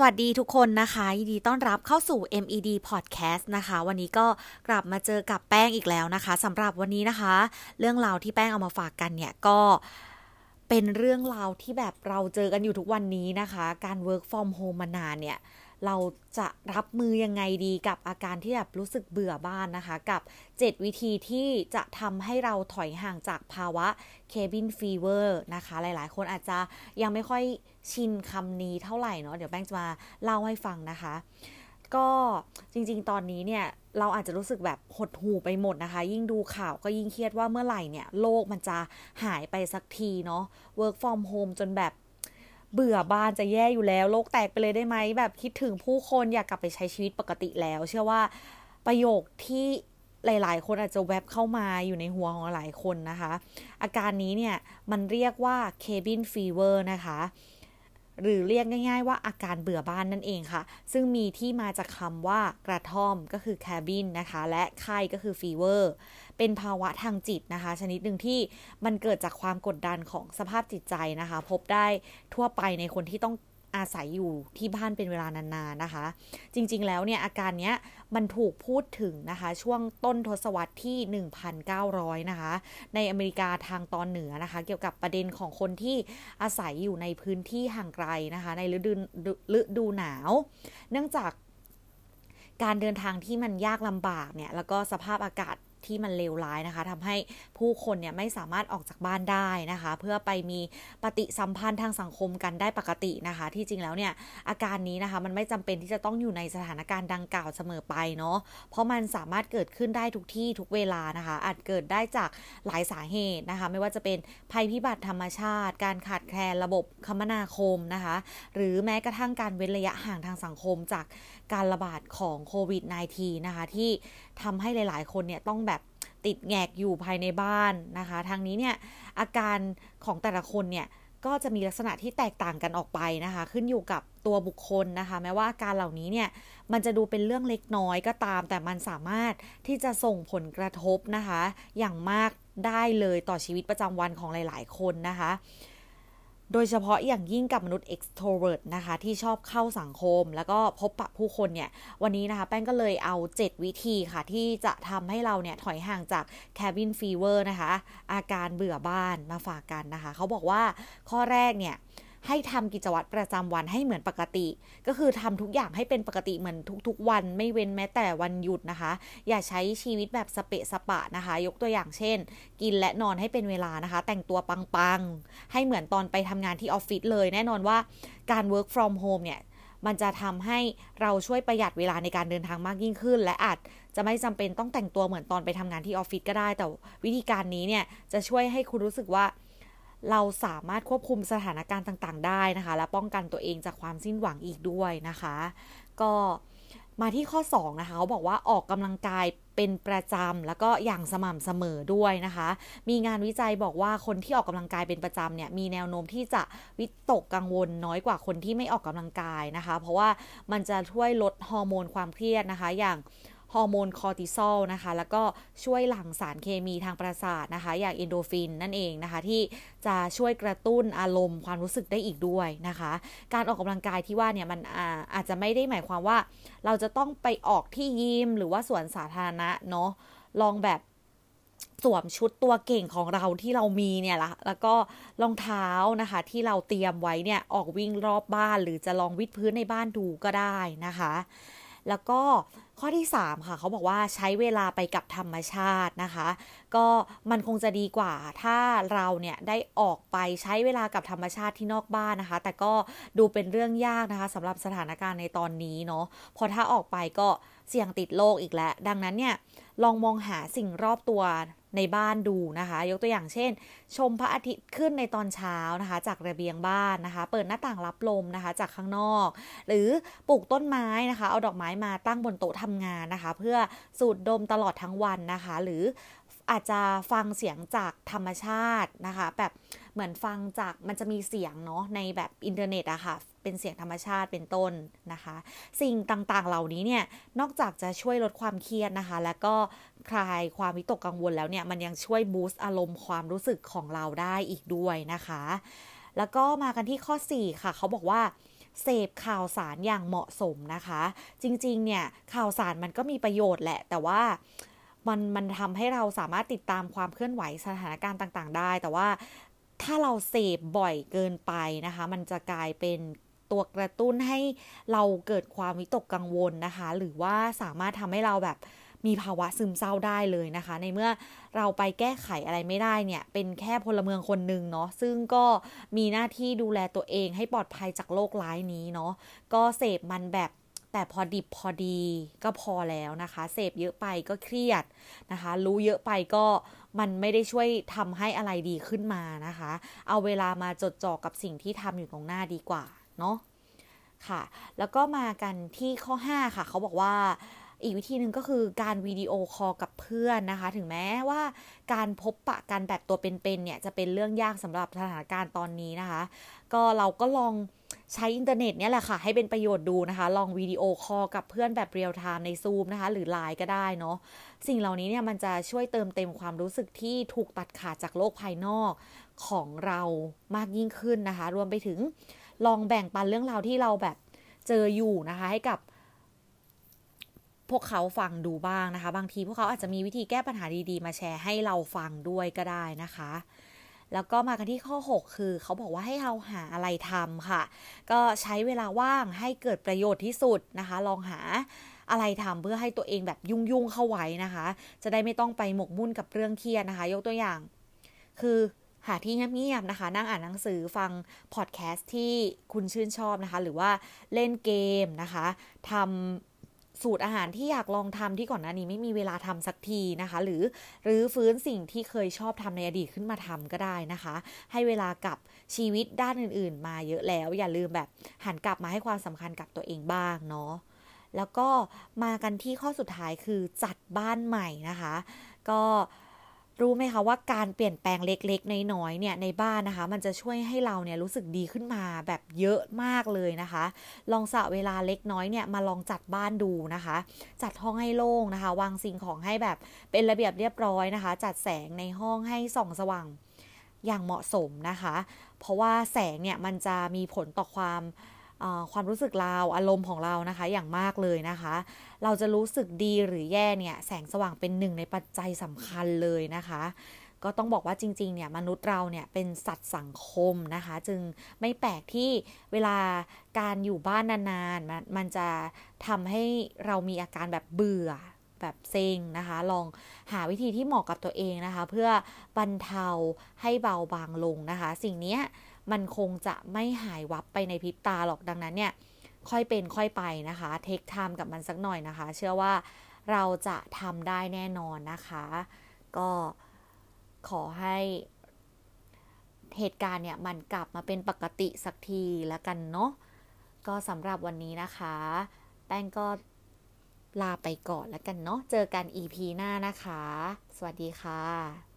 สวัสดีทุกคนนะคะ ยินดีต้อนรับเข้าสู่ MED Podcast นะคะ วันนี้ก็กลับมาเจอกับแป้งอีกแล้วนะคะสำหรับวันนี้นะคะ เรื่องราวที่แป้งเอามาฝากกันเนี่ยก็เป็นเรื่องราวที่แบบเราเจอกันอยู่ทุกวันนี้นะคะ การ work from home มานานเนี่ย เราจะรับมือยังไงดีกับอาการที่แบบรู้สึกเบื่อบ้านนะคะ กับ 7 วิธีที่จะทำให้เราถอยห่างจากภาวะ cabin fever นะคะ หลายๆ คนอาจจะยังไม่ค่อยชินคำนี้เท่าไหร่เนาะเดี๋ยวแป้งจะมาเล่าให้ฟังนะคะ ก็จริงๆ ตอนนี้เนี่ยเราอาจจะรู้สึกแบบหดหู่ไปหมดนะคะ ยิ่งดูข่าวก็ยิ่งเครียดว่าเมื่อไหร่เนี่ยโลกมันจะหายไปสักทีเนาะ work from home จนแบบ เบื่อบ้านจะแย่อยู่แล้ว โลกแตกไปเลยได้ไหมแบบคิดถึงผู้คนอยากกลับไปใช้ชีวิตปกติแล้ว เชื่อว่าประโยคที่หลาย ๆ คนอาจจะแวบเข้ามาอยู่ในหัวของหลายคนนะคะ อาการนี้เนี่ยมันเรียกว่า cabin fever นะคะ หรือเรียกง่าย ๆ ว่าอาการเบื่อบ้านนั่นเองค่ะ ซึ่งมีที่มาจากคำว่ากระท่อมก็คือ cabin นะคะ และไข้ก็คือ fever เป็นภาวะทางจิตนะคะ ชนิดหนึ่งที่มันเกิดจากความกดดันของสภาพจิตใจนะคะ พบได้ทั่วไปในคนที่ต้อง อาศัยอยู่ที่บ้านเป็นเวลานานๆนะคะ จริงๆแล้วเนี่ยอาการเนี้ยมันถูกพูดถึงนะคะ ช่วงต้นทศวรรษที่ 1,900 นะคะ ในอเมริกาทางตอนเหนือนะคะ เกี่ยวกับประเด็นของคนที่อาศัยอยู่ในพื้นที่ห่างไกลนะคะ ในฤดูฤดูหนาว เนื่องจากการเดินทางที่มันยากลำบากเนี่ย แล้วก็สภาพอากาศ ที่มันเลวร้ายนะคะทำให้ผู้คนเนี่ยไม่สามารถออกจากบ้านได้นะคะ เพื่อไปมีปฏิสัมพันธ์ทางสังคมกันได้ปกตินะคะ ที่จริงแล้วเนี่ยอาการนี้นะคะมันไม่จำเป็นที่จะต้องอยู่ในสถานการณ์ดังกล่าวเสมอไปเนาะเพราะมันสามารถเกิดขึ้นได้ทุกที่ทุกเวลานะคะ อาจเกิดได้จากหลายสาเหตุนะคะ ไม่ว่าจะเป็นภัยพิบัติธรรมชาติ การขาดแคลนระบบคมนาคมนะคะ หรือแม้กระทั่งการเว้นระยะห่างทางสังคมจาก การระบาดของโควิด -19 นะคะ ที่ทำให้หลาย ๆ คนเนี่ยต้องแบบติดแงกอยู่ภายในบ้านนะคะ ทางนี้เนี่ยอาการของแต่ละคนเนี่ยก็จะมีลักษณะที่แตกต่างกันออกไปนะคะ ขึ้นอยู่กับตัวบุคคลนะคะ แม้ว่าอาการเหล่านี้เนี่ยมันจะดูเป็นเรื่องเล็กน้อยก็ตาม แต่มันสามารถที่จะส่งผลกระทบนะคะ อย่างมากได้เลยต่อชีวิตประจำวันของหลาย ๆ คนนะคะ โดยเฉพาะอย่างยิ่งกับมนุษย์ extrovert นะคะที่ชอบเข้าสังคม แล้วก็พบปะผู้คนเนี่ย วันนี้นะคะ แป้งก็เลยเอา 7 วิธีค่ะ ที่จะทำให้เราเนี่ย ถอยห่างจาก cabin fever นะคะ อาการเบื่อบ้านมาฝากกันนะคะ เขาบอกว่าข้อแรกเนี่ย ให้ทำกิจวัตรประจำวันให้เหมือนปกติ ก็คือทำทุกอย่างให้เป็นปกติเหมือนทุกๆ วัน ไม่เว้นแม้แต่วันหยุดนะคะ อย่าใช้ชีวิตแบบสเปะสปะนะคะ ยกตัวอย่างเช่น กินและนอนให้เป็นเวลานะคะ แต่งตัวปังๆ ให้เหมือนตอนไปทำงานที่ออฟฟิศเลย แน่นอนว่าการ work from home เนี่ยมันจะทำให้เราช่วยประหยัดเวลาในการเดินทางมากยิ่งขึ้น และอาจจะไม่จำเป็นต้องแต่งตัวเหมือนตอนไปทำงานที่ออฟฟิศก็ได้ แต่วิธีการนี้เนี่ยจะช่วยให้คุณรู้สึกว่า เราสามารถควบคุมสถานการณ์ต่างๆ ได้นะคะ และป้องกันตัวเองจากความสิ้นหวังอีกด้วยนะคะ ก็มาที่ข้อ 2 นะคะเขาบอกว่าออกกำลังกายเป็นประจำแล้วก็อย่างสม่ำเสมอด้วยนะคะ มีงานวิจัยบอกว่าคนที่ออกกำลังกายเป็นประจำเนี่ยมีแนวโน้มที่จะวิตกกังวลน้อยกว่าคนที่ไม่ออกกำลังกายนะคะ เพราะว่ามันจะช่วยลดฮอร์โมนความเครียดนะคะ อย่าง ฮอร์โมนคอร์ติซอลนะคะ แล้วก็ช่วยหลั่งสารเคมีทางประสาทนะคะ อย่างเอนดอร์ฟินนั่นเองนะคะ ที่จะช่วยกระตุ้นอารมณ์ความรู้สึกได้อีกด้วยนะคะ การออกกำลังกายที่ว่าเนี่ยมันอาอาจจะไม่ได้หมายความว่า เราจะต้องไปออกที่ยิมหรือว่าสวนสาธารณะเนาะลองแบบสวมชุดตัวเก่งของเราที่เรามีเนี่ยละแล้วก็รองเท้านะคะ ที่เราเตรียมไว้เนี่ยออกวิ่งรอบบ้าน หรือจะลองวิดพื้นในบ้านดูก็ได้นะคะ แล้วก็ข้อที่ 3 ค่ะ เขาบอกว่าใช้เวลาไปกับธรรมชาตินะคะ ก็มันคงจะดีกว่า ถ้าเราเนี่ยได้ออกไปใช้เวลากับธรรมชาติที่นอกบ้านนะคะ แต่ก็ดูเป็นเรื่องยากนะคะสำหรับสถานการณ์ในตอนนี้เนาะพอถ้าออกไปก็เสี่ยงติดโรคอีกแล้ว ดังนั้นเนี่ยลองมองหาสิ่งรอบตัว ในบ้านดูนะคะ ยกตัวอย่างเช่น ชมพระอาทิตย์ขึ้นในตอนเช้านะคะ จากระเบียงบ้านนะคะ เปิดหน้าต่างรับลมนะคะ จากข้างนอก หรือปลูกต้นไม้นะคะ เอาดอกไม้มาตั้งบนโต๊ะทำงานนะคะ เพื่อสูดดมตลอดทั้งวันนะคะ หรืออาจจะฟังเสียงจากธรรมชาตินะคะ แบบเหมือนฟังจากมันจะมีเสียงเนาะในแบบอินเทอร์เน็ตอะค่ะ เป็นเสียงธรรมชาติเป็นต้นนะคะ สิ่งต่างๆเหล่านี้เนี่ยนอกจากจะช่วยลดความเครียดนะคะ แล้วก็คลายความวิตกกังวลแล้วเนี่ยมันยังช่วย boost อารมณ์ความรู้สึกของเราได้อีกด้วยนะคะ แล้วก็มากันที่ข้อ 4 ค่ะ เขาบอกว่าเสพข่าวสารอย่างเหมาะสมนะคะ จริงๆ เนี่ยข่าวสารมันก็มีประโยชน์แหละ แต่ว่ามันมันทำให้เราสามารถติดตามความเคลื่อนไหวสถานการณ์ต่าง ๆ ได้ แต่ว่าถ้าเราเสพบ่อยเกินไปนะคะ มันจะกลายเป็น ตัวกระตุ้นให้เราเกิดความวิตกกังวลนะคะ หรือว่าสามารถทำให้เราแบบมีภาวะซึมเศร้าได้เลยนะคะ ในเมื่อเราไปแก้ไขอะไรไม่ได้เนี่ย เป็นแค่พลเมืองคนหนึ่งเนาะซึ่งก็มีหน้าที่ดูแลตัวเองให้ปลอดภัยจากโรคร้ายนี้เนาะก็เสพมันแบบแต่พอดิบพอดีก็พอแล้วนะคะ เสพเยอะไปก็เครียดนะคะ รู้เยอะไปก็มันไม่ได้ช่วยทำให้อะไรดีขึ้นมานะคะ เอาเวลามาจดจ่อกับสิ่งที่ทำอยู่ตรงหน้าดีกว่า เนาะค่ะ แล้วก็มากันที่ข้อ 5 ค่ะ เขาบอกว่าอีกวิธีหนึ่งก็คือการ video call กับเพื่อนนะคะ ถึงแม้ว่าการพบปะกันแบบตัวเป็นๆเนี่ย จะเป็นเรื่องยากสำหรับสถานการณ์ตอนนี้นะคะ ก็เราก็ลองใช้อินเทอร์เน็ตเนี่ยแหละค่ะ ให้เป็นประโยชน์ดูนะคะ ลอง video call กับเพื่อนแบบ real time ในซูมนะคะ หรือไลน์ก็ได้เนาะสิ่งเหล่านี้เนี่ยมันจะช่วยเติมเต็มความรู้สึกที่ถูกตัดขาดจากโลกภายนอกของเรามากยิ่งขึ้นนะคะ รวมไปถึง ลองแบ่งปันเรื่องราวที่เราแบบเจออยู่นะคะ ให้กับ พวกเขาฟังดูบ้างนะคะ บางทีพวกเขาอาจจะมีวิธีแก้ปัญหาดีๆ มาแชร์ให้เราฟังด้วยก็ได้นะคะแล้วก็มากันที่ข้อ 6 คือ เขาบอกว่าให้เราหาอะไรทำค่ะ ก็ใช้เวลาว่างให้เกิดประโยชน์ที่สุดนะคะ ลองหาอะไรทำเพื่อให้ตัวเองแบบยุ่งๆเข้าไว้นะคะ จะได้ไม่ต้องไปหมกมุ่นกับเรื่องเครียดนะคะ ยกตัวอย่าง คือ หาที่เงียบๆนะคะ นั่งอ่านหนังสือฟังพอดแคสต์ที่คุณชื่นชอบนะคะ หรือว่าเล่นเกมนะคะทำสูตรอาหารที่อยากลองทำที่ก่อนหน้านี้ไม่มีเวลาทำสักทีนะคะ หรือหรือฟื้นสิ่งที่เคยชอบทำในอดีตขึ้นมาทำก็ได้นะคะ ให้เวลากับชีวิตด้านอื่น ๆ มาเยอะแล้ว อย่าลืมแบบหันกลับมาให้ความสำคัญกับตัวเองบ้างเนาะแล้วก็มากันที่ข้อสุดท้ายคือจัดบ้านใหม่นะคะ ก็ รู้ไหมคะว่าการเปลี่ยนแปลงเล็กๆ น้อยๆเนี่ยในบ้านนะคะ มันจะช่วยให้เราเนี่ยรู้สึกดีขึ้นมาแบบเยอะมากเลยนะคะ ลองสะเวลาเล็กน้อยเนี่ยมาลองจัดบ้านดูนะคะ จัดห้องให้โล่งนะคะ วางสิ่งของให้แบบเป็นระเบียบเรียบร้อยนะคะ จัดแสงในห้องให้ส่องสว่างอย่างเหมาะสมนะคะ เพราะว่าแสงเนี่ยมันจะมีผลต่อความ ความรู้สึกเราอารมณ์ของเรานะคะอย่างมากเลยนะคะ เราจะรู้สึกดีหรือแย่เนี่ยแสงสว่างเป็นหนึ่งในปัจจัยสำคัญเลยนะคะก็ต้องบอกว่าจริงๆ เนี่ยมนุษย์เราเนี่ยเป็นสัตว์สังคมนะคะ จึงไม่แปลกที่เวลาการอยู่บ้านนานๆมันมันจะทำให้เรามีอาการแบบเบื่อแบบเซ็งนะคะ ลองหาวิธีที่เหมาะกับตัวเองนะคะ เพื่อบรรเทาให้เบาบางลงนะคะ สิ่งนี้ มันคงจะไม่หายวับไปในพริบตาหรอกดังนั้นเนี่ย ค่อยเป็นค่อยไปนะคะเทคไทม์กับมันสักหน่อยนะคะ เชื่อว่าเราจะทำได้แน่นอนนะคะ ก็ขอให้เหตุการณ์เนี่ยมันกลับมาเป็นปกติสักทีแล้วกันเนาะก็สำหรับวันนี้นะคะ แป้งก็ลาไปก่อนแล้วกันเนาะเจอกัน EP หน้านะคะ สวัสดีค่ะ